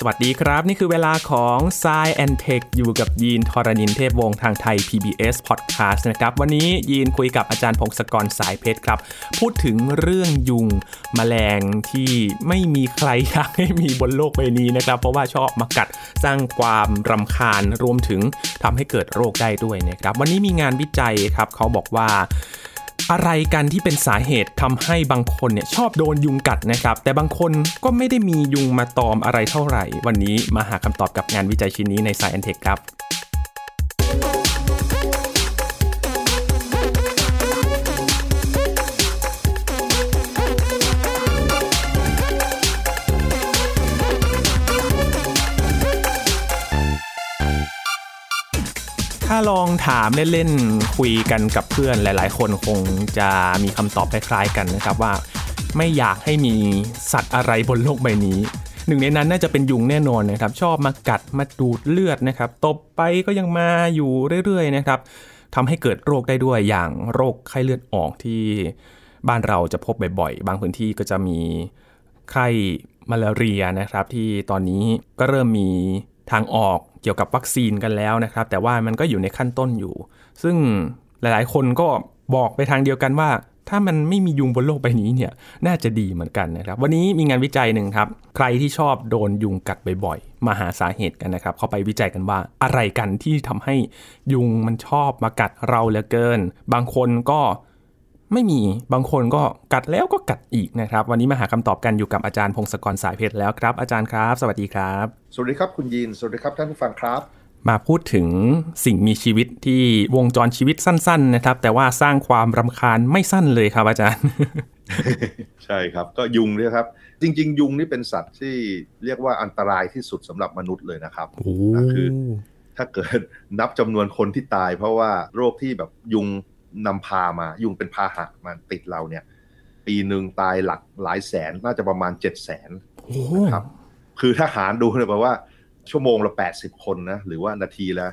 สวัสดีครับ นี่คือเวลาของ s ซแอนเทคอยู่กับยีนทรณินเทพวงศ์ทางไทย PBS Podcast นะครับ วันนี้ยีนคุยกับอาจารย์พงศกรสายเพชรครับ พูดถึงเรื่องยุงมแมลงที่ไม่มีใครอยากให้มีบนโลกใบนี้นะครับ เพราะว่าชอบมากัดสร้างความรำคาญรวมถึงทำให้เกิดโรคได้ด้วยนะครับ วันนี้มีงานวิจัยครับเขาบอกว่า อะไรกันที่เป็นสาเหตุทำให้บางคนเนี่ยชอบโดนยุงกัดนะครับ แต่บางคนก็ไม่ได้มียุงมาตอมอะไรเท่าไหร่ วันนี้มาหาคำตอบกับงานวิจัยชิ้นนี้ในสายแอนเทคครับ ถ้าลองถามเล่นๆคุยกันกับเพื่อนหลาย ๆ คนคงจะมีคำตอบคล้ายๆกันนะครับว่า ไม่อยากให้มีสัตว์อะไรบนโลกใบนี้ หนึ่งในนั้นน่าจะเป็นยุงแน่นอนนะครับ ชอบมากัดมาดูดเลือดนะครับตบไปก็ยังมาอยู่เรื่อยๆนะครับทำให้เกิดโรคได้ด้วยอย่างโรคไข้เลือดออกที่บ้านเราจะพบบ่อยๆ บางพื้นที่ก็จะมีไข้มาลาเรียนะครับ ที่ตอนนี้ก็เริ่มมีทางออก กี่ยวกับวัคซีนกันแล้วนะครับ แต่ว่ามันก็อยู่ในขั้นต้นอยู่ ซึ่งหลายๆ คนก็บอกไปทางเดียวกันว่า ถ้ามันไม่มียุงบนโลกใบนี้เนี่ยน่าจะดีเหมือนกันนะครับ วันนี้มีงานวิจัยหนึ่งครับ ใครที่ชอบโดนยุงกัดบ่อยๆมาหาสาเหตุกันนะครับ เข้าไปวิจัยกันว่าอะไรกันที่ทำให้ยุงมันชอบมากัดเราเหลือเกิน บางคนก็ ไม่มีบางคนก็กัดแล้วก็กัดอีกนะครับ วันนี้มาหาคำตอบกันอยู่กับอาจารย์พงศกรสายเพชรแล้วครับ อาจารย์ครับ สวัสดีครับ สวัสดีครับคุณยีน สวัสดีครับท่านผู้ฟังครับ มาพูดถึงสิ่งมีชีวิตที่วงจรชีวิตสั้น ๆ นะครับ แต่ว่าสร้างความรำคาญไม่สั้นเลยครับ อาจารย์ ใช่ครับ ก็ยุงเนี่ยครับ จริง ๆ ยุงนี่เป็นสัตว์ที่เรียกว่าอันตรายที่สุดสำหรับมนุษย์เลยนะครับคือถ้าเกิดนับจำนวนคนที่ตาย เพราะว่าโรคที่แบบยุง นำพามา ยุงเป็นพาหะมาติดเราเนี่ย ปีหนึ่งตายหลักหลายแสนน่าจะประมาณเจ็ดแสนครับ คือถ้าหารดูเนี่ยแปลว่า ชั่วโมงละแปดสิบคนนะ หรือว่านาทีละ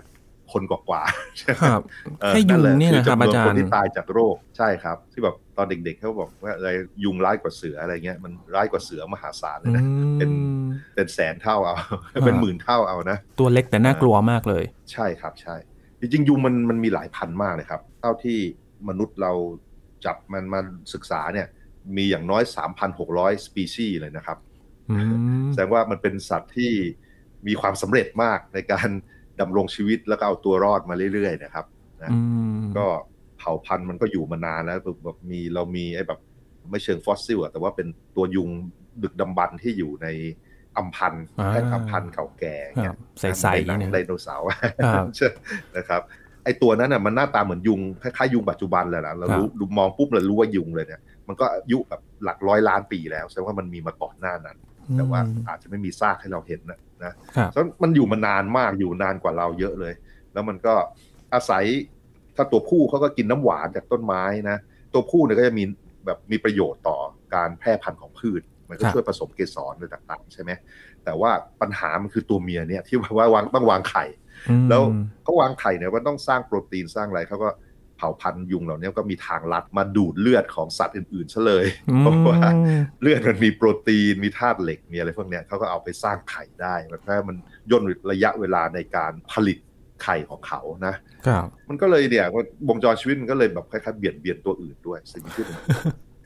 คนกว่าๆครับแค่ยุงนี่นะครับอาจารย์คนที่ตายจากโรคใช่ครับ ที่แบบตอนเด็กๆเขาบอกว่าอะไรยุงร้ายกว่าเสืออะไรเงี้ยมันร้ายกว่าเสือมหาศาลเลยนะเป็นเป็นแสนเท่าเอาเป็นหมื่นเท่าเอานะ ตัวเล็กแต่น่ากลัวมากเลย ใช่ครับใช่ จริงๆยุงมันมันมีหลายพันมากเลยครับ เท่าที่มนุษย์เราจับมันมาศึกษาเนี่ย มีอย่างน้อย 3,600 สปีชีส์เลยนะครับแสดงว่ามันเป็นสัตว์ที่มีความสำเร็จมากในการดำรงชีวิตแล้วก็เอาตัวรอดมาเรื่อยๆนะครับนะก็เผ่าพันธุ์มันก็อยู่มานานแล้วแบบมีเรามีไอ้แบบไม่เชิงฟอสซิลอะแต่ว่าเป็นตัวยุงดึกดำบรรที่อยู่ในอัมพันธ์แค่อัมพันธ์เก่าแก่เนี่ยใส่ๆในไดโนเสาร์นะครับ ไอตัวนั้นน่ะมันหน้าตาเหมือนยุงคล้ายๆยุงปัจจุบันเลยนะเรารู้ดูมองปุ๊บเรารู้ว่ายุงเลยเนี่ย มันก็อายุแบบหลักร้อยล้านปีแล้วแสดงว่ามันมีมาก่อนหน้านั้น แต่ว่าอาจจะไม่มีซากให้เราเห็นนะนะเพราะมันอยู่มานานมากอยู่นานกว่าเราเยอะเลย แล้วมันก็อาศัยถ้าตัวผู้เขาก็กินน้ำหวานจากต้นไม้นะตัวผู้เนี่ยก็จะมีแบบมีประโยชน์ต่อการแพร่พันธุ์ของพืช มันก็ช่วยผสมเกสรอะไรต่างๆ ใช่ไหมแต่ว่าปัญหามันคือตัวเมียเนี่ยที่ว่าวางต้องวางไข่ แล้วเขาวางไข่เนี่ยว่าต้องสร้างโปรตีนสร้างอะไรเขาก็เผาพันธุ์ยุงเหล่านี้ก็มีทางลัดมาดูดเลือดของสัตว์อื่นๆซะเลยเพราะว่าเลือดมันมีโปรตีนมีธาตุเหล็กมีอะไรพวกนี้เขาก็เอาไปสร้างไข่ได้เพราะมันย่นระยะเวลาในการผลิตไข่ของเขานะมันก็เลยเนี่ยวงจรชีวิตมันก็เลยแบบคล้ายๆเบียดเบียนตัวอื่นด้วยสิ่งที่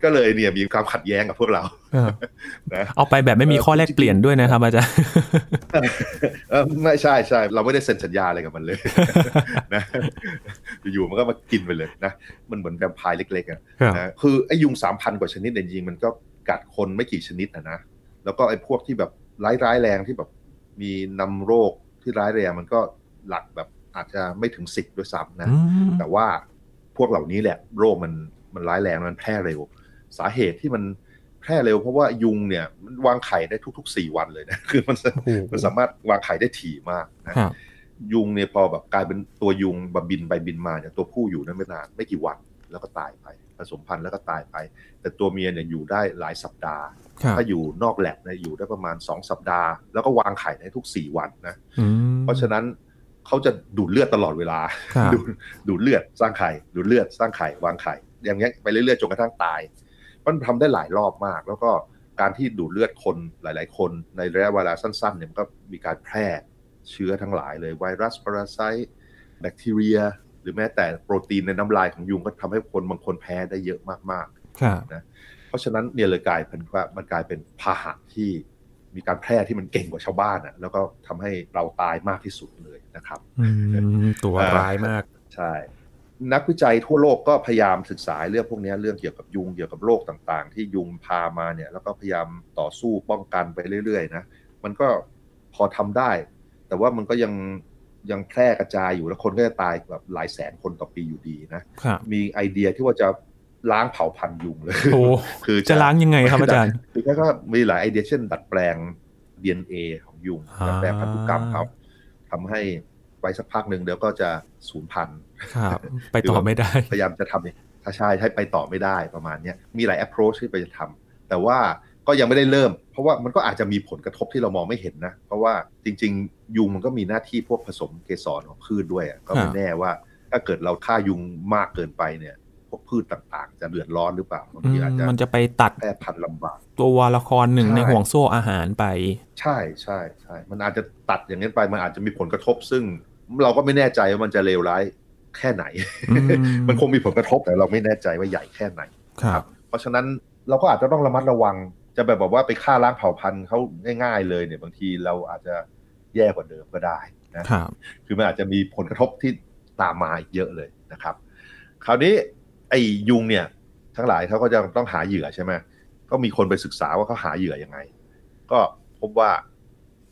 ก็เลยเนี่ยมีความขัดแย้งกับพวกเรานะเอาไปแบบไม่มีข้อแลกเปลี่ยนด้วยนะครับอาจารย์ไม่ใช่ใช่เราไม่ได้เซ็นสัญญาอะไรกับมันเลยนะอยู่มันก็มากินไปเลยนะมันเหมือนแวมไพร์เล็กๆอะนะคือไอ้ยุงสามพันกว่าชนิดจริงๆมันก็กัดคนไม่กี่ชนิดนะนะแล้วก็ไอ้พวกที่แบบร้ายร้ายแรงที่แบบมีนำโรคที่ร้ายแรงมันก็หลักแบบอาจจะไม่ถึงสิบด้วยซ้ำนะแต่ว่าพวกเหล่านี้แหละโรคมันมันร้ายแรงมันแพร่เร็ว สาเหตุที่มันแพร่เร็วเพราะว่ายุงเนี่ยมันวางไข่ได้ทุกๆสี่วันเลยนะคือมันมันสามารถวางไข่ได้ถี่มากนะยุงเนี่ยพอแบบกลายเป็นตัวยุงแบบบินไปบินมาเนี่ยตัวผู้อยู่นั้นไม่นานไม่กี่วันแล้วก็ตายไปผสมพันธุ์แล้วก็ตายไป แต่ตัวเมียเนี่ยอยู่ได้หลายสัปดาห์ ถ้าอยู่นอกแลบเนี่ยอยู่ได้ประมาณสองสัปดาห์ แล้วก็วางไข่ได้ทุกสี่วันนะ เพราะฉะนั้นเขาจะดูดเลือดตลอดเวลา ดูดเลือดสร้างไข่ ดูดเลือดสร้างไข่วางไข่ อย่างเงี้ยไปเรื่อยๆจนกระทั่งตาย มันทำได้หลายรอบมาก แล้วก็การที่ดูดเลือดคนหลาย ๆ คนในระยะเวลาสั้น ๆ เนี่ยมันก็มีการแพร่เชื้อทั้งหลายเลยไวรัสพาราไซต์แบคทีเรีย หรือแม้แต่โปรตีนในน้ำลายของยุงก็ทำให้คนบางคนแพ้ได้เยอะมากๆนะเพราะฉะนั้นเนี่ยเลยกลายเป็นว่ามันกลายเป็นพาหะที่มีการแพร่ที่มันเก่งกว่าชาวบ้านอะแล้วก็ทำให้เราตายมากที่สุดเลยนะครับตัวร้ายมากใช่ นักวิจัยทั่วโลกก็พยายามศึกษาเรื่องพวกนี้เรื่องเกี่ยวกับยุงเกี่ยวกับโรคต่างๆ ที่ยุงพามาเนี่ยแล้วก็พยายามต่อสู้ป้องกันไปเรื่อยๆนะมันก็พอทำได้ แต่ว่ามันก็ยังยังแพร่กระจายอยู่แล้วคนก็จะตายแบบหลายแสนคนต่อปีอยู่ดีนะมีไอเดียที่ว่าจะล้างเผาพันธุ์ยุงเลยคือจะล้างยังไงครับอาจารย์คือก็มีหลายไอเดียเช่น ดัดแปลง DNA ของยุงดัดแปลงพันธุกรรมเขาทำให้ไว้สักพักหนึ่งเดี๋ยวก็จะสูญพันธุ์ ครับ ไปต่อไม่ได้ พยายามจะทำถ้าใช่ให้ไปต่อไม่ได้ประมาณนี้มีหลาย approach ที่ไปจะทำแต่ว่าก็ยังไม่ได้เริ่ม เพราะว่ามันก็อาจจะมีผลกระทบที่เรามองไม่เห็นนะ เพราะว่าจริง ๆ ยุงมันก็มีหน้าที่พวกผสมเกสรของพืชด้วยก็ไม่แน่ว่า ถ้าเกิดเราฆ่ายุงมากเกินไปเนี่ยพวกพืชต่างๆ จะเดือดร้อนหรือเปล่าบางทีอาจจะมันจะไปตัดแพร่พันธุ์ลำบากตัวละครหนึ่งในห่วงโซ่อาหารไป ใช่ใช่ใช่มันอาจจะตัดอย่างนี้ไปมันอาจจะมีผลกระทบซึ่งเราก็ไม่แน่ใจว่ามันจะเลวร้าย แค่ไหน มันคงมีผลกระทบแต่เราไม่แน่ใจว่าใหญ่แค่ไหนครับ เพราะฉะนั้นเราก็อาจจะต้องระมัดระวัง จะแบบบอกว่าไปฆ่าล้างเผ่าพันธุ์เขาง่ายๆเลยเนี่ยบางทีเราอาจจะแย่กว่าเดิมก็ได้นะครับคือมันอาจจะมีผลกระทบที่ตามมาอีกเยอะเลยนะครับ คราวนี้ไอ้ยุงเนี่ย ทั้งหลายเขาก็จะต้องหาเหยื่อใช่ไหมก็มีคนไปศึกษาว่าเขาหาเหยื่อยังไง ก็พบว่า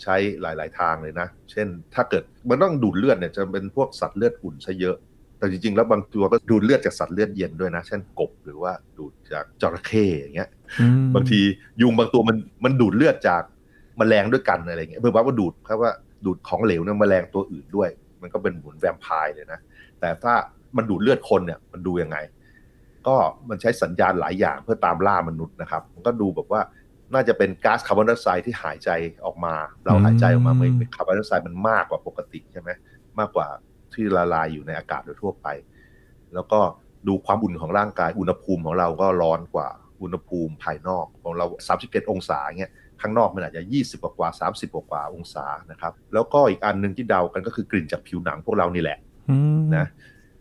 ใช้หลาย ๆ ทางเลยนะ เช่น ถ้าเกิดมันต้องดูดเลือดเนี่ยจะเป็นพวกสัตว์เลือดอุ่นซะเยอะ แต่จริง ๆ แล้วบางตัวก็ดูดเลือดจากสัตว์เลือดเย็นด้วยนะ เช่นกบหรือว่าดูดจากจระเข้อย่างเงี้ย บางทียุงบางตัวมันมันดูดเลือดจากแมลงด้วยกันอะไรเงี้ยเพื่อว่าดูดครับว่าดูดของเหลวเนี่ยมแมลงตัวอื่นด้วย มันก็เป็นเหมือนแวมไพร์เลยนะ แต่ถ้ามันดูดเลือดคนเนี่ยมันดูยังไง ก็มันใช้สัญญาณหลายอย่างเพื่อตามล่ามนุษย์นะครับ มันก็ดูแบบว่า น่าจะเป็นก๊าซคาร์บอนไดออกไซด์ที่หายใจออกมา เราหายใจออกมาเมื่อคาร์บอนไดออกไซด์มันมากกว่าปกติใช่ไหมมากกว่าที่ละลายอยู่ในอากาศโดยทั่วไป แล้วก็ดูความอุ่นของร่างกาย อุณหภูมิของเราก็ร้อนกว่าอุณหภูมิภายนอกของเรา 37 องศาเงี้ยข้างนอกมันอาจจะ 20 กว่า30กว่าองศานะครับ แล้วก็อีกอันหนึ่งที่เดากันก็คือกลิ่นจากผิวหนังพวกเรานี่แหละนะ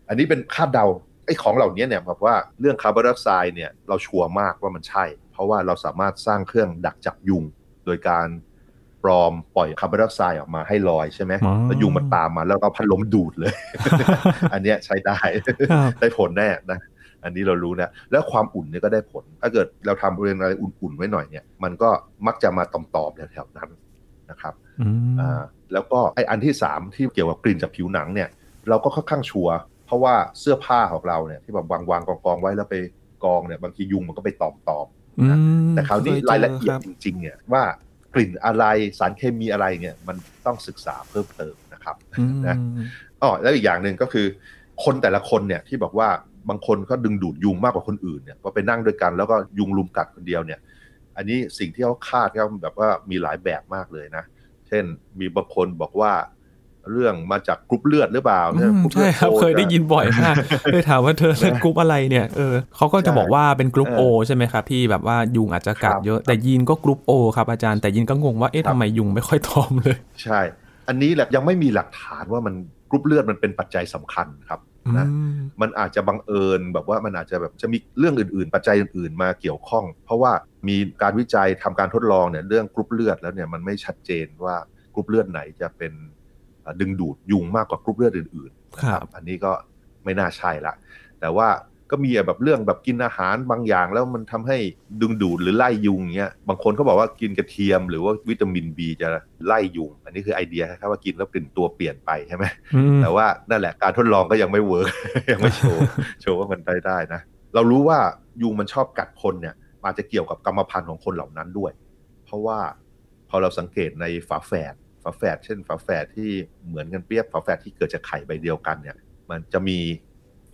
อันนี้เป็นคาดเดาไอ้ของเหล่านี้เนี่ยแบบว่าเรื่องคาร์บอนไดออกไซด์เนี่ยเราชัวร์มากว่ามันใช่ เพราะว่าเราสามารถสร้างเครื่องดักจับยุง โดยการปลอมปล่อยคาร์บอนไดออกไซด์ออกมาให้ลอยใช่ไหมแล้วยุงมันตามมาแล้วก็พัดลมดูดเลย อันนี้ใช้ได้ได้ผลแน่นะอันนี้เรารู้นะแล้วความอุ่นเนี่ยก็ได้ผล ถ้าเกิดเราทำบริเวณอะไรอุ่นๆไว้หน่อยเนี่ย มันก็มักจะมาตอมๆแถวๆนั้นนะครับอ่าแล้วก็ไออันที่สามที่เกี่ยวกับกลิ่นจากผิวหนังเนี่ย เราก็ค่อนข้างชัวร์เพราะว่าเสื้อผ้าของเราเนี่ยที่แบบวางวางกองกองไว้แล้วไปกองเนี่ยบางทียุงมันก็ไปตอมตอมนะ แต่คราวนี้รายละเอียดจริงๆเนี่ยว่ากลิ่นอะไรสารเคมีอะไรเนี่ยมันต้องศึกษาเพิ่มเติมนะครับนะอ๋อแล้วอีกอย่างหนึ่งก็คือ คนแต่ละคนเนี่ยที่บอกว่าบางคนก็ดึงดูดยุงมากกว่าคนอื่นเนี่ยว่าไปนั่งด้วยกันแล้วก็ยุงรุมกัดคนเดียวเนี่ย อันนี้สิ่งที่เขาคาดก็แบบว่ามีหลายแบบมากเลยนะ เช่นมีบางคนบอกว่า เรื่องมาจากกรุ๊ปเลือดหรือเปล่าใช่ครับเคยได้ยินบ่อยมากเคยถามว่าเธอเป็นกรุ๊ปอะไรเนี่ยเออเขาก็จะบอกว่าเป็นกรุ๊ปโอใช่ไหมครับที่แบบว่ายุงอาจจะกัดเยอะแต่ยีนก็กรุ๊ปโอครับอาจารย์แต่ยีนก็งงว่าเอ๊ะทำไมยุงไม่ค่อยตอมเลย ใช่ อันนี้แหละยังไม่มีหลักฐานว่ามันกรุ๊ปเลือดมันเป็นปัจจัยสำคัญครับนะมันอาจจะบังเอิญแบบว่ามันอาจจะแบบจะมีเรื่องอื่น ๆ ปัจจัยอื่นๆ มาเกี่ยวข้อง เพราะว่ามีการวิจัยทำการทดลองเนี่ยเรื่องกรุ๊ปเลือดแล้วเนี่ยมันไม่ชัดเจนว่ากรุ๊ปเลือดไหนจะเป็น ดึงดูดยุงมากกว่ากรุ๊ปเลือดอื่นๆครับอันนี้ก็ไม่น่าใช่ละ แต่ว่าก็มีแบบเรื่องแบบกินอาหารบางอย่างแล้วมันทำให้ดึงดูดหรือไล่ยุงเงี้ย บางคนเขาบอกว่ากินกระเทียมหรือว่าวิตามินบีจะไล่ยุง อันนี้คือไอเดียครับว่ากินแล้วกลิ่นตัวเปลี่ยนไปใช่ไหม แต่ว่านั่นแหละการทดลองก็ยังไม่เวิร์กยังไม่โชว์โชว์ว่ามันได้ได้นะ เรารู้ว่ายุงมันชอบกัดคนเนี่ยอาจจะเกี่ยวกับกรรมพันธุ์ของคนเหล่านั้นด้วย เพราะว่าพอเราสังเกตในฝาแฝด ฝาแฝดเช่นฝาแฝดที่เหมือนกันเปียบฝาแฝดที่เกิดจากไข่ใบเดียวกันเนี่ย มันจะมี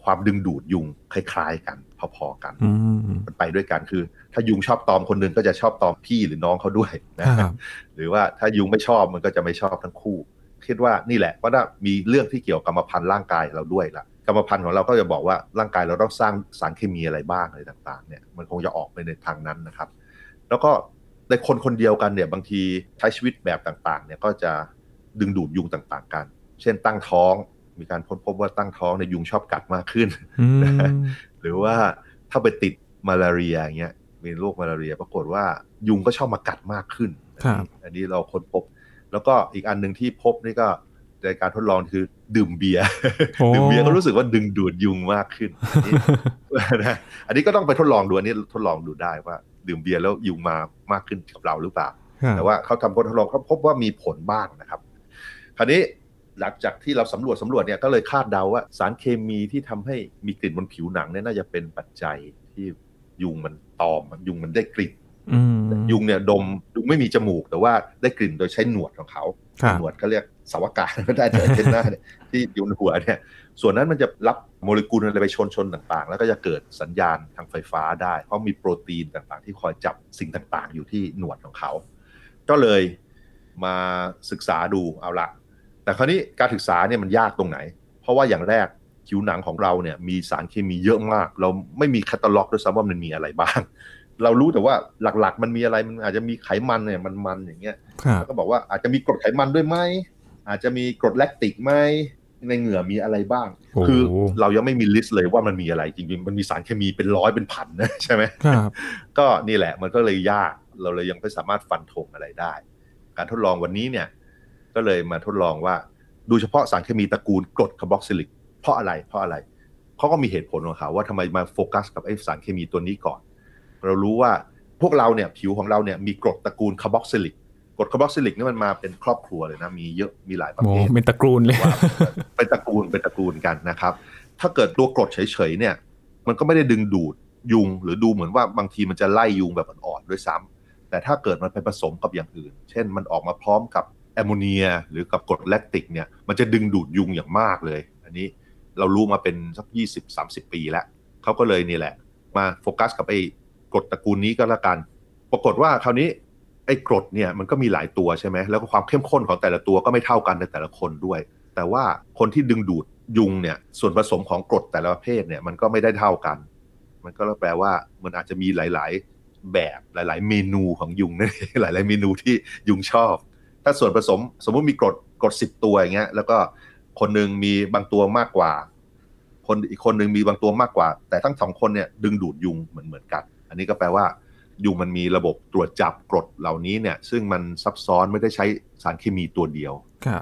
ความดึงดูดยุงคล้ายๆกัน พอๆกันมันไปด้วยกันคือ ถ้ายุงชอบตอมคนนึงก็จะชอบตอมพี่หรือน้องเขาด้วยนะครับหรือว่าถ้ายุงไม่ชอบมันก็จะไม่ชอบทั้งคู่ คิดว่านี่แหละว่าถ้ามีเรื่องที่เกี่ยวกับกรรมพันธุ์ร่างกายเราด้วยละกรรมพันธุ์ของเราก็จะบอกว่าร่างกายเราต้องสร้างสารเคมีอะไรบ้างอะไรต่าง ๆ เนี่ยมันคงจะออกไปในทางนั้นนะครับ แล้วก็ ในคนคนเดียวกันเนี่ยบางทีใช้ชีวิตแบบต่างๆเนี่ยก็จะดึงดูดยุงต่างๆกัน เช่นตั้งท้อง มีการพบว่าตั้งท้องในยุงชอบกัดมากขึ้น หรือว่าถ้าไปติดมาลาเรียอย่างเงี้ยมีโรคมาลาเรีย ปรากฏว่ายุงก็ชอบมากัดมากขึ้น อันนี้เราค้นพบ แล้วก็อีกอันหนึ่งที่พบนี่ก็ในการทดลองคือดื่มเบียร์ดื่มเบียร์ก็รู้สึกว่าดึงดูดยุงมากขึ้นนะอันนี้ก็ต้องไปทดลองดูอันนี้ทดลองดูได้ว่า ดื่มเบียร์แล้วยุงมามากขึ้นกับเราหรือเปล่า แต่ว่าเขาทำทดลองเขาพบว่ามีผลบ้างนะครับ คราวนี้หลังจากที่เราสำรวจสำรวจเนี่ยก็เลยคาดเดาว่าสารเคมีที่ทำให้มีกลิ่นบนผิวหนังเนี่ยน่าจะเป็นปัจจัยที่ยุงมันตอมยุงมันได้กลิ่นยุงเนี่ยดมยุงไม่มีจมูกแต่ว่าได้กลิ่นโดยใช้หนวดของเขาหนวดเขาเรียก สาวกาก็ได้แต่เช่นหน้าที่อยู่ในหัวเนี่ยส่วนนั้นมันจะรับโมเลกุลอะไรไปชนชนต่างๆ แล้วก็จะเกิดสัญญาณทางไฟฟ้าได้ เพราะมีโปรตีนต่างๆ ที่คอยจับสิ่งต่างๆ อยู่ที่หนวดของเขา ก็เลยมาศึกษาดูเอาละแต่คราวนี้การศึกษาเนี่ยมันยากตรงไหน เพราะว่าอย่างแรกผิวหนังของเราเนี่ยมีสารเคมีเยอะมาก เราไม่มีคัตล็อกด้วยซ้ำว่ามันมีอะไรบ้าง เรารู้แต่ว่าหลักๆ มันมีอะไรมันอาจจะมีไขมันเนี่ยมันมันอย่างเงี้ยแล้วก็บอกว่าอาจจะมีกรดไขมันด้วยไหม อาจจะมีกรดแลคติกไหมในเหงื่อมีอะไรบ้าง คือเรายังไม่มีลิสต์เลยว่ามันมีอะไรจริงๆ มันมีสารเคมีเป็นร้อยเป็นพันนะใช่ไหมก็นี่แหละมันก็เลยยากเราเลยยังไม่สามารถฟันธงอะไรได้ การทดลองวันนี้เนี่ย ก็เลยมาทดลองว่า ดูเฉพาะสารเคมีตระกูลกรดคาร์บอกซิลิก เพราะอะไรเพราะอะไรเขาก็มีเหตุผลของเขาว่าทำไมมาโฟกัสกับไอ้สารเคมีตัวนี้ก่อน เรารู้ว่าพวกเราเนี่ยผิวของเราเนี่ยมีกรดตระกูลคาร์บอกซิลิก กรดคาร์บอกซิลิกนี่มันมาเป็นครอบครัวเลยนะ มีเยอะมีหลายประเภทเป็นตระกูลเลยเป็นตระกูลเป็นตระกูลกันนะครับ ถ้าเกิดตัวกรดเฉยๆเนี่ย มันก็ไม่ได้ดึงดูดยุง หรือดูเหมือนว่าบางทีมันจะไล่ยุงแบบอ่อนๆด้วยซ้ำแต่ถ้าเกิดมันไปผสมกับอย่างอื่น เช่นมันออกมาพร้อมกับแอมโมเนียหรือกับกรดแลคติกเนี่ยมันจะดึงดูดยุงอย่างมากเลย อันนี้เรารู้มาเป็นสักยี่สิบสามสิบปีแล้วเขาก็เลยนี่แหละ มาโฟกัสกับไอ้กรดตระกูลนี้ก็แล้วกัน ปรากฏว่าคราวนี้ไอ้กรดเนี่ยมันก็มีหลายตัวใช่ไหมแล้วก็ความเข้มข้นของแต่ละตัวก็ไม่เท่ากันในแต่ละคนด้วย แต่ว่าคนที่ดึงดูดยุงเนี่ยส่วนผสมของกรดแต่ละประเภทเนี่ยมันก็ไม่ได้เท่ากัน มันก็แปลว่ามันอาจจะมีหลาย ๆ แบบหลาย ๆ เมนูของยุงนั่นหลาย ๆ เมนูที่ยุงชอบ ถ้าส่วนผสมสมมุติมีกรดกรดสิบตัวอย่างเงี้ยแล้วก็คนหนึ่งมีบางตัวมากกว่า คนอีกคนหนึ่งมีบางตัวมากกว่า แต่ทั้งสองคนเนี่ยดึงดูดยุงเหมือนเหมือนกัน อันนี้ก็แปลว่า ยุงมันมีระบบตรวจจับกรดเหล่านี้เนี่ย ซึ่งมันซับซ้อนไม่ได้ใช้สารเคมีตัวเดียว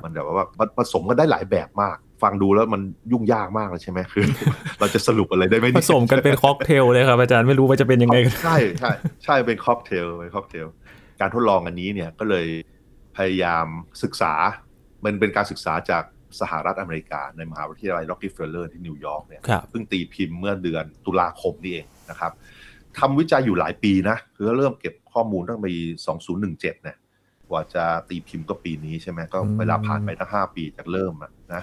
มันแบบว่าผสมกันได้หลายแบบมาก ฟังดูแล้วมันยุ่งยากมากเลยใช่ไหมคือ เราจะสรุปอะไรได้ไหมผสมกันเป็นค็อกเทลเลยครับอาจารย์ไม่รู้ว่าจะเป็นยังไงใช่ใช่ใช่เป็นค็อกเทลเป็นค็อกเทลการทดลองอันนี้เนี่ยก็เลยพยายามศึกษา มันเป็นการศึกษาจากสหรัฐอเมริกา ในมหาวิทยาลัยร็อกกี้เฟลเลอร์ที่นิวยอร์กเนี่ยเพิ่งตีพิมพ์เมื่อเดือนตุลาคมนี่เองนะครับ ทำวิจัยอยู่หลายปีนะคือเริ่มเก็บข้อมูลตั้งปี2017เนี่ยกว่าจะตีพิมพ์ก็ปีนี้ใช่ไหมก็เวลาผ่านไปตั้ง5ปีจากเริ่มนะ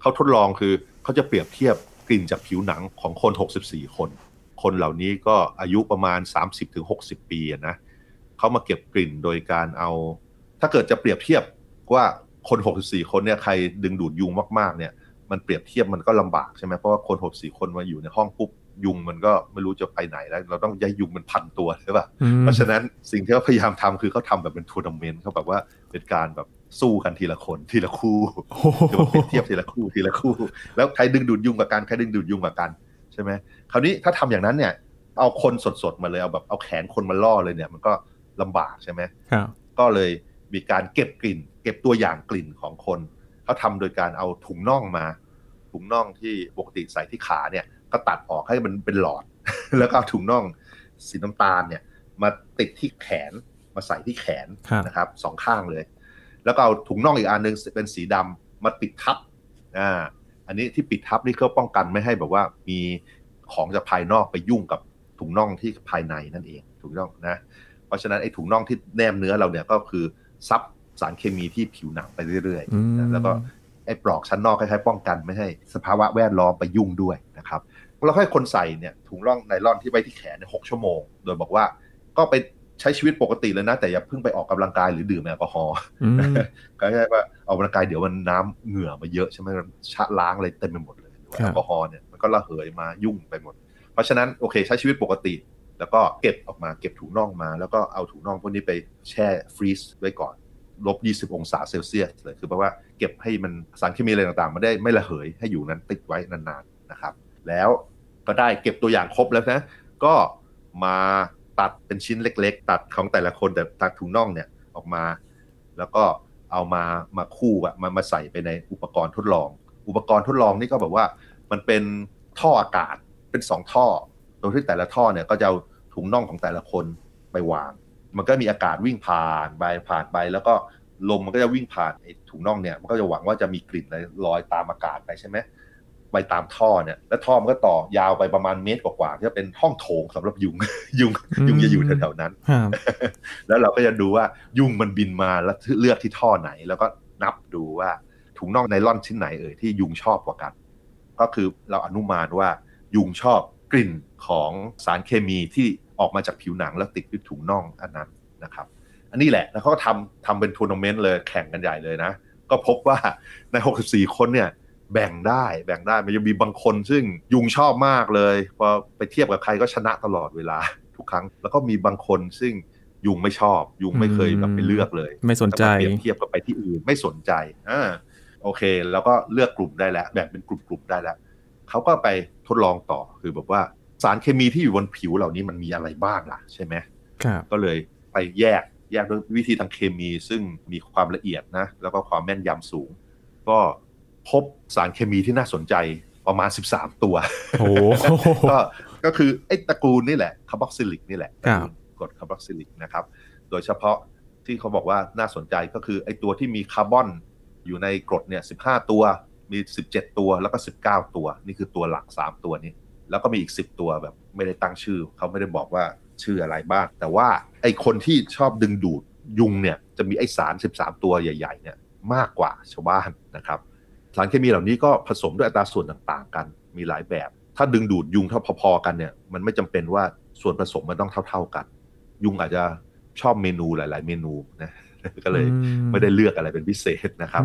เขาทดลองคือเขาจะเปรียบเทียบกลิ่นจากผิวหนังของคน 64 คน คนเหล่านี้ก็อายุประมาณ 30-60 ปีนะเขามาเก็บกลิ่นโดยการเอา ถ้าเกิดจะเปรียบเทียบว่าคน 64 คนเนี่ยใครดึงดูดยุงมากๆเนี่ย มันเปรียบเทียบมันก็ลำบากใช่ไหมเพราะว่าคน 64 คนมาอยู่ในห้องปุ๊บ ยุงมันก็ไม่รู้จะไปไหนแล้ว เราต้องย้ายยุงมันพันตัวใช่ป่ะเพราะฉะนั้นสิ่งที่เขาพยายามทำคือเขาทำแบบเป็นทัวร์นาเมนต์เขาแบบว่าเป็นการแบบสู้กันทีละคนทีละคู่จะเปรียบเทียบทีละคู่ทีละคู่ แล้วใครดึงดูดยุงกว่ากันใครดึงดูดยุงกว่ากันใช่ไหมคราวนี้ถ้าทำอย่างนั้นเนี่ย เอาคนสดๆมาเลยเอาแบบเอาแขนคนมาล่อเลยเนี่ย มันก็ลำบากใช่ไหมก็เลยมีการเก็บกลิ่น เก็บตัวอย่างกลิ่นของคนเขาทำโดยการเอาถุงน่องมาถุงน่องที่ปกติใส่ที่ขาเนี่ย ก็ตัดออกให้มันเป็นหลอด แล้วก็เอาถุงน่องสีน้ำตาลเนี่ย มาติดที่แขนมาใส่ที่แขนนะครับสองข้างเลย แล้วก็เอาถุงน่องอีกอันนึงเป็นสีดำมาปิดทับอ่าอันนี้ที่ปิดทับนี่ก็ป้องกันไม่ให้แบบว่ามีของจากภายนอกไปยุ่งกับถุงน่องที่ภายในนั่นเองถุงน่องนะเพราะฉะนั้นไอ้ถุงน่องที่แนมเนื้อเราเนี่ยก็คือซับสารเคมีที่ผิวหนังไปเรื่อยๆแล้วก็ไอ้ปลอกชั้นนอกคล้ายๆป้องกันไม่ให้สภาวะแวดล้อมไปยุ่งด้วยนะครับ เราให้คนใส่เนี่ยถุงร่องไนล่อนที่ไว้ที่แขนหกชั่วโมง โดยบอกว่าก็ไปใช้ชีวิตปกติเลยนะ แต่อย่าเพิ่งไปออกกำลังกายหรือดื่มแอลกอฮอล์ก็แค่ว่าออกกำลังกายเดี๋ยวมันน้ำเหงื่อมาเยอะใช่ไหมชะล้างอะไรเต็มไปหมดเลยแอลกอฮอล์เนี่ยมันก็ระเหยมายุ่งไปหมด เพราะฉะนั้นโอเค ใช้ชีวิตปกติ แล้วก็เก็บออกมาเก็บถุงน่องมา แล้วก็เอาถุงน่องพวกนี้ไปแช่ฟรีซไว้ก่อนลบ 20 องศาเซลเซียสเลย คือแปลว่าเก็บให้มันสารเคมีอะไรต่างๆ มันได้ไม่ระเหยให้อยู่นั้นติดไว้นานๆ นะครับ แล้ว ก็ได้เก็บตัวอย่างครบแล้วนะ ก็มาตัดเป็นชิ้นเล็ก ๆ ตัดของแต่ละคนแต่ตัดถุงน่องเนี่ยออกมา แล้วก็เอามามาคู่อะมามาใส่ไปในอุปกรณ์ทดลอง อุปกรณ์ทดลองนี่ก็แบบว่ามันเป็นท่ออากาศเป็นสองท่อโดยที่แต่ละท่อเนี่ยก็จะเอาถุงน่องของแต่ละคนไปวาง มันก็มีอากาศวิ่งผ่านไปผ่านไป แล้วก็ลมมันก็จะวิ่งผ่านไอ้ถุงน่องเนี่ยมันก็จะหวังว่าจะมีกลิ่นอะไรลอยตามอากาศไปใช่ไหม ไปตามท่อเนี่ย แล้วท่อมันก็ต่อยาวไปประมาณเมตรกว่าๆที่เป็นห้องโถงสำหรับยุง ยุงยุงจะอยู่แถวๆนั้น แล้วเราก็จะดูว่ายุงมันบินมาแล้วเลือกที่ท่อไหน แล้วก็นับดูว่าถุงน่องไนล่อนชิ้นไหนเอ่ยที่ยุงชอบกว่ากัน ก็คือเราอนุมานว่ายุงชอบกลิ่นของสารเคมีที่ออกมาจากผิวหนังแล้วติดที่ถุงน่องอันนั้นนะครับ อันนี้แหละแล้วเขาก็ทำทำเป็นทัวร์นาเมนต์เลยแข่งกันใหญ่เลยนะ ก็พบว่าใน 64 คนเนี่ย แบ่งได้แบ่งได้มันจะมีบางคนซึ่งยุงชอบมากเลยพอไปเทียบกับใครก็ชนะตลอดเวลาทุกครั้ง แล้วก็มีบางคนซึ่งยุงไม่ชอบ ยุงไม่เคยแบบไปเลือกเลย ไม่สนใจเปรียบเทียบกับไปที่อื่นไม่สนใจอ่าโอเค แล้วก็เลือกกลุ่มได้แล้วแบ่งเป็นกลุ่มๆได้แล้วเขาก็ไปทดลองต่อคือแบบว่าสารเคมีที่อยู่บนผิวเหล่านี้มันมีอะไรบ้างล่ะใช่ไหมครับก็เลยไปแยกแยกด้วยวิธีทางเคมีซึ่งมีความละเอียดนะ แล้วก็ความแม่นยำสูง ก็ พบสารเคมีที่น่าสนใจประมาณ 13 ตัวโอ้ก็ก็คือไอ้ตระกูลนี่แหละคาร์บอกซิลิกนี่แหละครับกรดคาร์บอกซิลิกนะครับ โดยเฉพาะที่เขาบอกว่าน่าสนใจก็คือไอ้ตัวที่มีคาร์บอนอยู่ในกรดเนี่ย 15 ตัว มี 17 ตัวแล้วก็ 19 ตัว นี่คือตัวหลัก 3 ตัวนี้ แล้วก็มีอีก 10 ตัวแบบไม่ได้ตั้งชื่อ เขาไม่ได้บอกว่าชื่ออะไรบ้าง แต่ว่าไอ้คนที่ชอบดึงดูดยุงเนี่ย จะมีไอ้สาร 13 ตัวใหญ่ ๆ เนี่ยมากกว่าชาวบ้านนะครับ สารเคมีเหล่านี้ก็ผสมด้วยอัตราส่วนต่างๆ กันมีหลายแบบ ถ้าดึงดูดยุงเท่าพอๆกันเนี่ยมันไม่จำเป็นว่าส่วนผสมมันต้องเท่า ๆกัน ยุงอาจจะชอบเมนูหลาย ๆ เมนูนะก็เลยไม่ได้เลือกอะไรเป็นพิเศษนะครับ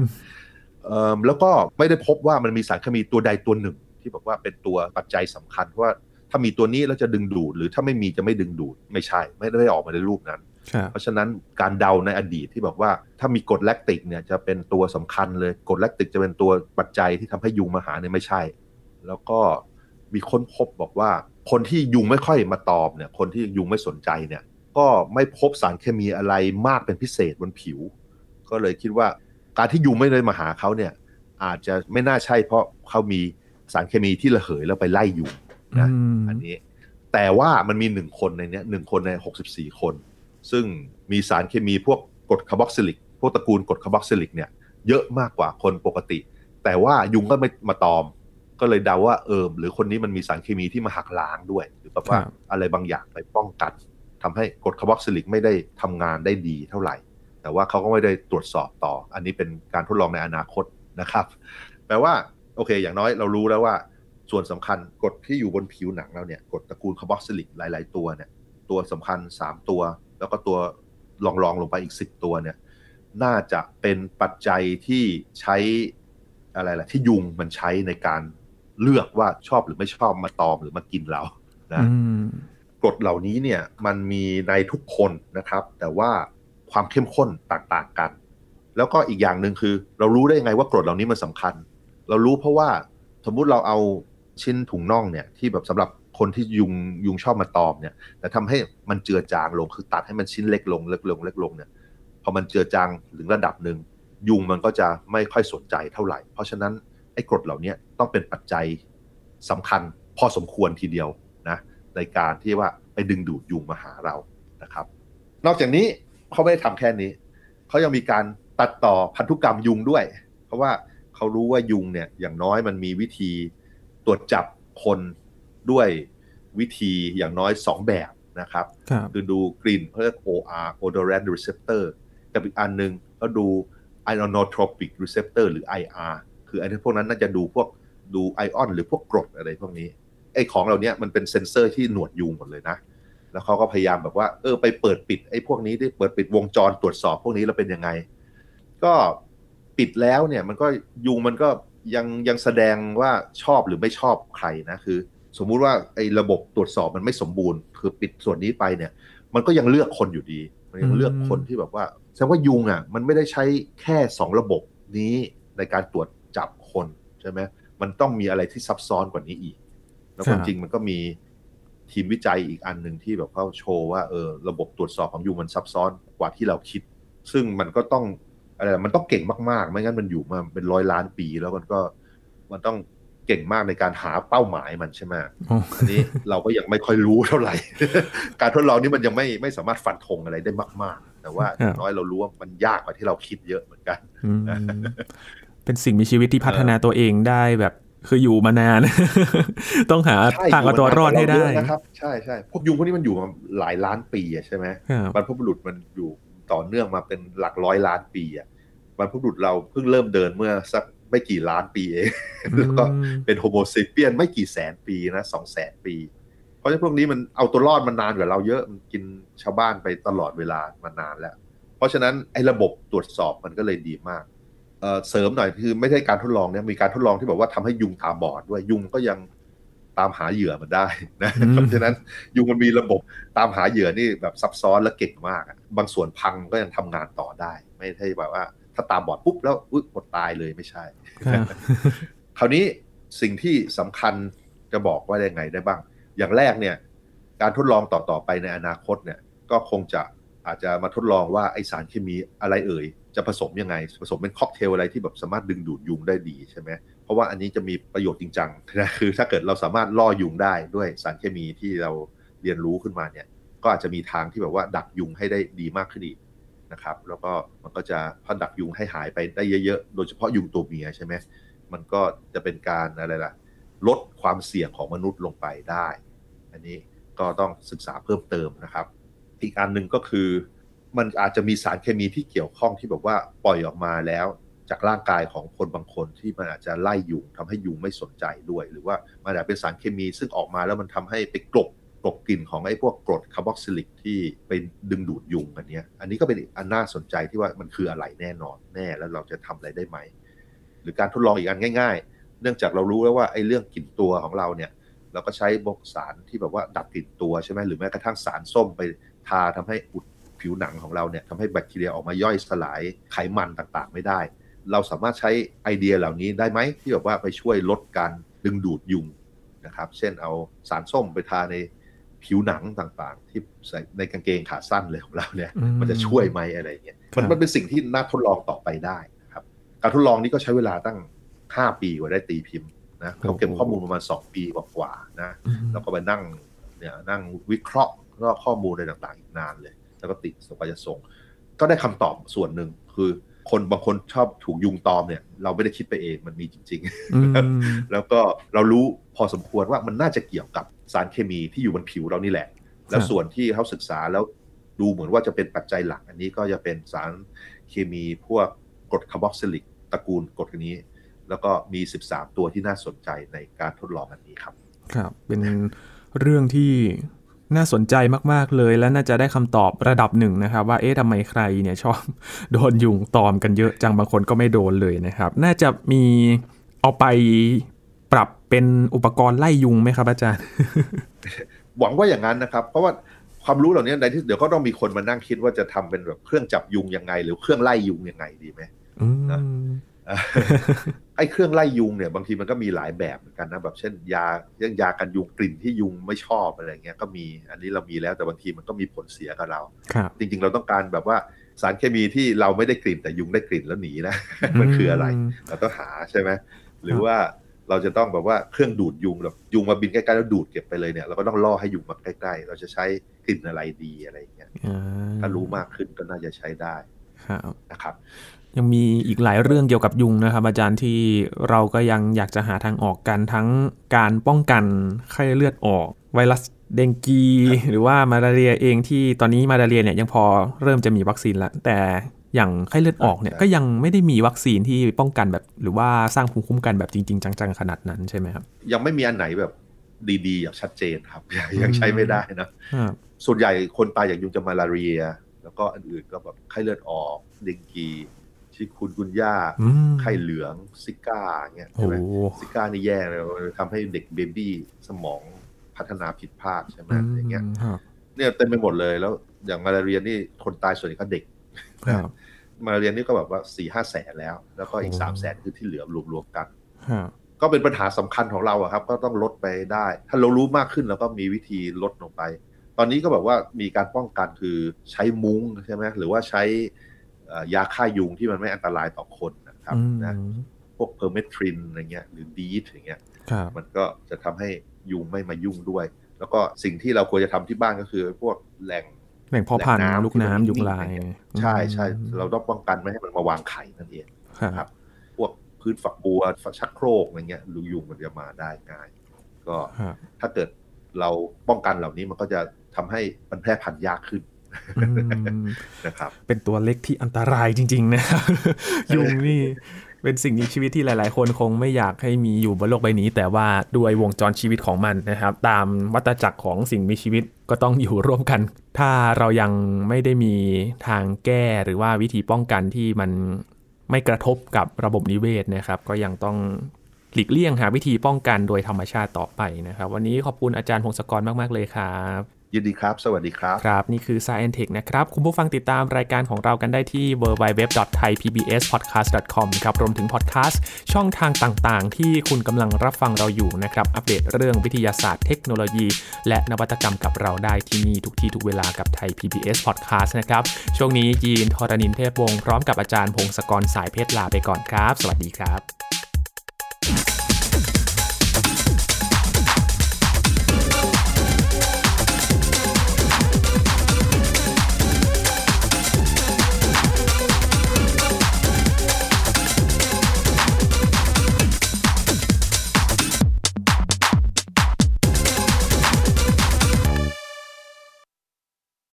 เอิ่มแล้วก็ไม่ได้พบว่ามันมีสารเคมีตัวใดตัวหนึ่ง ที่บอกว่าเป็นตัวปัจจัยสำคัญว่าถ้ามีตัวนี้แล้วจะดึงดูด หรือถ้าไม่มีจะไม่ดึงดูดไม่ใช่ ไม่ได้ออกมาในรูปนั้นครับ เพราะฉะนั้นการเดาในอดีตที่บอกว่าถ้ามีกรดแลคติกเนี่ยจะเป็นตัวสำคัญเลยกรดแลคติกจะเป็นตัวปัจจัยที่ทำให้ยุงมาหาเนี่ยไม่ใช่ แล้วก็มีค้นพบบอกว่า คนที่ยุงไม่ค่อยมาตอมเนี่ยคนที่ยุงไม่สนใจเนี่ยก็ไม่พบสารเคมีอะไรมากเป็นพิเศษบนผิว ก็เลยคิดว่าการที่ยุงไม่ได้มาหาเขาเนี่ยอาจจะไม่น่าใช่เพราะเขามีสารเคมีที่ระเหยแล้วไปไล่ยุงนะอันนี้ แต่ว่ามันมีหนึ่งคนในเนี้ยหนึ่งคนใน64คน ซึ่งมีสารเคมีพวกกรดคาร์บอกซิลิก พวกตระกูลกรดคาร์บอกซิลิกเนี่ยเยอะมากกว่าคนปกติ แต่ว่ายุงก็ไม่มาตอม ก็เลยเดาว่าเออหรือคนนี้มันมีสารเคมีที่มาหักล้างด้วย หรือแบบว่าครับอะไรบางอย่างไปป้องกันทำให้กรดคาร์บอกซิลิกไม่ได้ทำงานได้ดีเท่าไหร่ แต่ว่าเขาก็ไม่ได้ตรวจสอบต่อ อันนี้เป็นการทดลองในอนาคตนะครับ แปลว่าโอเค อย่างน้อยเรารู้แล้วว่าส่วนสำคัญกรดที่อยู่บนผิวหนังเราเนี่ยกรดตระกูลคาร์บอกซิลิกหลาย ๆ ตัวเนี่ยตัวสำคัญ 3 ตัว แล้วก็ตัวรองรองๆลงไปอีก10ตัวเนี่ย น่าจะเป็นปัจจัยที่ใช้อะไรล่ะ ที่ยุงมันใช้ในการเลือกว่าชอบหรือไม่ชอบมาตอมหรือมากินเรานะอืมกรดเหล่านี้เนี่ยมันมีในทุกคนนะครับ แต่ว่าความเข้มข้นต่างๆกัน แล้วก็อีกอย่างหนึ่งคือ เรารู้ได้ยังไงว่ากรดเหล่านี้มันสำคัญ เรารู้เพราะว่าสมมุติเราเอาชิ้นถุงน่องเนี่ยที่แบบสำหรับ คนที่ยุงยุงชอบมาตอมเนี่ยแต่ทำให้มันเจือจางลงคือตัดให้มันชิ้นเล็กลงเล็กลงเล็กลงเนี่ยพอมันเจือจางถึงระดับหนึ่งยุงมันก็จะไม่ค่อยสนใจเท่าไหร่ เพราะฉะนั้นไอ้กรดเหล่านี้ต้องเป็นปัจจัยสำคัญพอสมควรทีเดียวนะในการที่ว่าไปดึงดูดยุงมาหาเรานะครับ นอกจากนี้เขาไม่ได้ทำแค่นี้เขายังมีการตัดต่อพันธุกรรมยุงด้วย เพราะว่าเขารู้ว่ายุงเนี่ยอย่างน้อยมันมีวิธีตรวจจับคน ด้วยวิธีอย่างน้อย 2 แบบนะครับครับ คือดูกลิ่นเขาเรียก OR odorant receptor กับอีกอันหนึงก็ดู ionotropic receptor หรือ IR คือไอ้พวกนั้นน่าจะดูพวกดูไอออนหรือพวกกรดอะไรพวกนี้ไอ้ของเหล่านี้มันเป็นเซนเซอร์ที่หนวดยุงหมดเลยนะ แล้วเขาก็พยายามแบบว่า เออไปเปิดปิดไอ้พวกนี้ได้เปิดปิดวงจรตรวจสอบพวกนี้แล้วเป็นยังไง ก็ปิดแล้วเนี่ยมันก็ยุงมันก็ยังยังแสดงว่าชอบหรือไม่ชอบใครนะคือ สมมุติว่าไอ้ระบบตรวจสอบมันไม่สมบูรณ์ คือปิดส่วนนี้ไปเนี่ย มันก็ยังเลือกคนอยู่ดี มันยังเลือกคนที่แบบว่าแสดงว่ายุงอะ มันไม่ได้ใช้แค่สองระบบนี้ในการตรวจจับคนใช่ไหมมันต้องมีอะไรที่ซับซ้อนกว่านี้อีก แล้วความจริงมันก็มีทีมวิจัยอีกอันหนึ่งที่แบบเขาโชว์ว่าเออระบบตรวจสอบของยุงมันซับซ้อนกว่าที่เราคิด ซึ่งมันก็ต้องอะไรมันต้องเก่งมากๆ ไม่งั้นมันอยู่มาเป็นร้อยล้านปีแล้วมันก็มันต้อง เก่งมากในการหาเป้าหมายมันใช่ไหมอันนี้เราก็ยังไม่ค่อยรู้เท่าไหร่ การทดลองนี้มันยังไม่ไม่สามารถฟันธงอะไรได้มาก ๆ แต่ว่าน้อยเรารู้ว่ามันยากกว่าที่เราคิดเยอะเหมือนกัน เป็นสิ่งมีชีวิตที่พัฒนาตัวเองได้แบบคืออยู่มานาน ต้องหาทางเอาตัวรอดให้ได้นะครับใช่ใช่พวกยุงพวกนี้มันอยู่มาหลายล้านปีใช่ไหมบรรพบุรุษมันอยู่ต่อเนื่องมาเป็นหลักร้อยล้านปีอะบรรพบุรุษเราเพิ่งเริ่มเดินเมื่อสัก ไม่กี่ล้านปีเองแล้วก็เป็นโฮโมเซเปียนไม่กี่แสนปีนะสองแสนปี เพราะฉะนั้นพวกนี้มันเอาตัวรอดมานานกว่าเราเยอะมันกินชาวบ้านไปตลอดเวลามานานแล้ว เพราะฉะนั้นไอ้ระบบตรวจสอบมันก็เลยดีมากเสริมหน่อยคือไม่ใช่การทดลองเนี่ยมีการทดลองที่บอกว่าทำให้ยุงตาบอดด้วยยุงก็ยังตามหาเหยื่อมันได้นะเพราะฉะนั้นยุงมันมีระบบตามหาเหยื่อนี่แบบซับซ้อนและเก่งมาก บางส่วนพังก็ยังทำงานต่อได้ ไม่ใช่แบบว่าถ้าตาบอดปุ๊บแล้วอุ้ยหมดตายเลยไม่ใช่ คราวนี้สิ่งที่สำคัญจะบอกว่ายังไงได้บ้าง อย่างแรกเนี่ย การทดลองต่อๆไปในอนาคตเนี่ย ก็คงจะอาจจะมาทดลองว่าไอสารเคมีอะไรเอ่ย จะผสมยังไง ผสมเป็นค็อกเทลอะไรที่แบบสามารถดึงดูดยุงได้ดีใช่ไหมเพราะว่าอันนี้จะมีประโยชน์จริงจังนะคือถ้าเกิดเราสามารถล่อยุงได้ด้วยสารเคมีที่เราเรียนรู้ขึ้นมาเนี่ย ก็อาจจะมีทางที่แบบว่าดักยุงให้ได้ดีมากขึ้นอีก นะครับ แล้วก็มันก็จะพันดักยุงให้หายไปได้เยอะๆ โดยเฉพาะยุงตัวเมียใช่ไหมมันก็จะเป็นการอะไรล่ะ ลดความเสี่ยงของมนุษย์ลงไปได้ อันนี้ก็ต้องศึกษาเพิ่มเติมนะครับ อีกอันหนึ่งก็คือ มันอาจจะมีสารเคมีที่เกี่ยวข้องที่แบบว่าปล่อยออกมาแล้วจากร่างกายของคนบางคนที่มันอาจจะไล่ยุงทำให้ยุงไม่สนใจด้วย หรือว่ามันอาจจะเป็นสารเคมีซึ่งออกมาแล้วมันทำให้ไปกลบ กลบกลิ่นของไอ้พวกกรดคาร์บอกซิลิกที่ไปดึงดูดยุงอันนี้อันนี้ก็เป็นอันน่าสนใจที่ว่ามันคืออะไรแน่นอนแน่แล้วเราจะทำอะไรได้ไหม หรือการทดลองอีกอันง่าย ๆ เนื่องจากเรารู้แล้วว่าไอ้เรื่องกลิ่นตัวของเราเนี่ย เราก็ใช้บกสารที่แบบว่าดับกลิ่นตัวใช่ไหมหรือแม้กระทั่งสารส้มไปทาทำให้อุดผิวหนังของเราเนี่ยทำให้แบคทีเรียออกมาย่อยสลายไขมันต่างๆ ไม่ได้ เราสามารถใช้ไอเดียเหล่านี้ได้ไหมที่แบบว่าไปช่วยลดการดึงดูดยุงนะครับ เช่นเอาสารส้มไปทาใน ผิวหนังต่างๆ ที่ใส่ในกางเกงขาสั้นเลยของเราเนี่ยมันจะช่วยไหมอะไรเงี้ยมันมันเป็นสิ่งที่น่าทดลองต่อไปได้นะครับ การทดลองนี้ก็ใช้เวลาตั้ง 5 ปีกว่าได้ตีพิมพ์นะเขาเก็บข้อมูลประมาณ 2 ปีกว่าๆนะแล้วก็ไปนั่งเนี่ยนั่งวิเคราะห์ข้อมูลอะไรต่างๆ อีกนานเลย แล้วก็ติดสปายส่ง ก็ได้คำตอบส่วนหนึ่งคือคนบางคนชอบถูกยุงตอมเนี่ยเราไม่ได้คิดไปเองมันมีจริง ๆ แล้วก็เรารู้พอสมควรว่ามันน่าจะเกี่ยวกับ สารเคมีที่อยู่บนผิวเรานี่แหละ แล้วส่วนที่เขาศึกษาแล้วดูเหมือนว่าจะเป็นปัจจัยหลัก อันนี้ก็จะเป็นสารเคมีพวกกรดคาร์บอกซิลิกตระกูลกรดนี้ แล้วก็มี 13 ตัวที่น่าสนใจในการทดลองอันนี้ครับ ครับ เป็นเรื่องที่น่าสนใจมาก ๆ เลย และน่าจะได้คำตอบระดับหนึ่งนะครับ ว่าเอ๊ะทำไมใครเนี่ยชอบโดนยุงตอมกันเยอะจังบางคนก็ไม่โดนเลยนะครับ น่าจะมีเอาไป ปรับเป็นอุปกรณ์ไล่ยุงไหมครับอาจารย์ หวังว่าอย่างนั้นนะครับ เพราะว่าความรู้เหล่านี้ในที่เดี๋ยวก็ต้องมีคนมานั่งคิดว่าจะทำเป็นแบบเครื่องจับยุงยังไง หรือเครื่องไล่ยุงยังไงดีไหมนะไอ้เครื่องไล่ยุงเนี่ยบางทีมันก็มีหลายแบบเหมือนกันนะแบบเช่นยาเรื่องยากันยุงกลิ่นที่ยุงไม่ชอบอะไรเงี้ยก็มีอันนี้เรามีแล้วแต่บางทีมันก็มีผลเสียกับเราจริง ๆ เราต้องการแบบว่าสารเคมีที่เราไม่ได้กลิ่นแต่ยุงได้กลิ่นแล้วหนีนะมันคืออะไร เราต้องหาใช่ไหมหรือว่า เราจะต้องแบบว่าเครื่องดูดยุงแบบยุงมาบินใกล้ๆแล้วดูดเก็บไปเลยเนี่ยเราก็ต้องล่อให้ยุงมาใกล้ๆ เราจะใช้กลิ่นอะไรดีอะไรเงี้ยถ้ารู้มากขึ้นก็น่าจะใช้ได้นะครับ ยังมีอีกหลายเรื่องเกี่ยวกับยุงนะครับ อาจารย์ที่เราก็ยังอยากจะหาทางออกกันทั้งการป้องกันไข้เลือดออก ไวรัสเดงกีหรือว่ามาลาเรียเองที่ตอนนี้มาลาเรียเนี่ยยังพอเริ่มจะมีวัคซีนแล้วแต่ อย่างไข้เลือดออกเนี่ยก็ยังไม่ได้มีวัคซีนที่ป้องกันแบบ หรือว่าสร้างภูมิคุ้มกันแบบจริง ๆ จังๆขนาดนั้นใช่ไหมครับ ยังไม่มีอันไหนแบบดีๆอย่างชัดเจนครับ ยังใช้ไม่ได้นะส่วนใหญ่คนตายอย่างยุงจะมาลาเรีย แล้วก็อันอื่นก็แบบไข้เลือดออกเดงกีชิคุณกุญย่าอืมไข่เหลืองซิก้าเงี้ยโอ้ใช่ไหมโหซิก้านี่แย่เลยทำให้เด็กเบบี้สมองพัฒนาผิดพลาดใช่ไหมอย่างเงี้ยครับเนี่ยเต็มไปหมดเลยแล้วอย่างมาลาเรียนี่คนตายส่วนใหญ่ก็เด็กครับ มาลาเรียนี่ก็แบบว่าสี่ห้าแสนแล้ว แล้วก็อีกโอ้สามแสนคือที่เหลือรวมๆกันครับก็เป็นปัญหาสำคัญของเราอะครับ ก็ต้องลดไปได้ ถ้าเรารู้มากขึ้นเราก็มีวิธีลดลงไป ตอนนี้ก็แบบว่ามีการป้องกันคือใช้มุ้งใช่ไหมหรือว่าใช้เอ่อยาฆ่ายุงที่มันไม่อันตรายต่อคนนะครับอืมนะพวกเพอร์เมทรินอะไรเงี้ยหรือดีทอย่างเงี้ยครับมันก็จะทำให้ยุงไม่มายุ่งด้วย แล้วก็สิ่งที่เราควรจะทำที่บ้านก็คือ พวกแหล่ง แบ่งพ่อพันธุ์แหล่งน้ำลูกน้ำยุงลาย ใช่ใช่อืมเราต้องป้องกันไม่ให้มันมาวางไข่นั่นเองครับครับพวกพื้นฝักบัวฝักชักโครกอะไรเงี้ยรูยุงมันจะมาได้ง่าย ก็ครับถ้าเกิดเราป้องกันเหล่านี้มันก็จะทำให้มันแพร่พันธุ์ยากขึ้นอืมนะครับ เป็นตัวเล็กที่อันตรายจริง ๆ นะครับยุงนี่ เป็นสิ่งมีชีวิตที่หลาย ๆ คนคงไม่อยากให้มีอยู่บนโลกใบนี้ แต่ว่าด้วยวงจรชีวิตของมันนะครับ ตามวัฏจักรของสิ่งมีชีวิตก็ต้องอยู่ร่วมกัน ถ้าเรายังไม่ได้มีทางแก้หรือว่าวิธีป้องกันที่มันไม่กระทบกับระบบนิเวศนะครับ ก็ยังต้องหลีกเลี่ยงหาวิธีป้องกันโดยธรรมชาติต่อไปนะครับ วันนี้ขอบคุณอาจารย์พงศกรมาก ๆ เลยครับ ยินดีครับ สวัสดีครับ ครับ นี่คือ Science Tech นะครับ คุณผู้ฟังติดตามรายการของเรากันได้ที่ www.thaipbspodcast.com ครับ รวมถึงพอดแคสต์ช่องทางต่างๆ ที่คุณกำลังรับฟังเราอยู่นะครับ อัปเดตเรื่องวิทยาศาสตร์เทคโนโลยี และนวัตกรรมกับเราได้ที่นี่ ทุกที่ทุกเวลากับไทย PBS Podcast นะครับ ช่วงนี้ยีนทรณินเทพวงศ์พร้อมกับอาจารย์พงศกรสายเพชรลาไปก่อนครับ สวัสดีครับ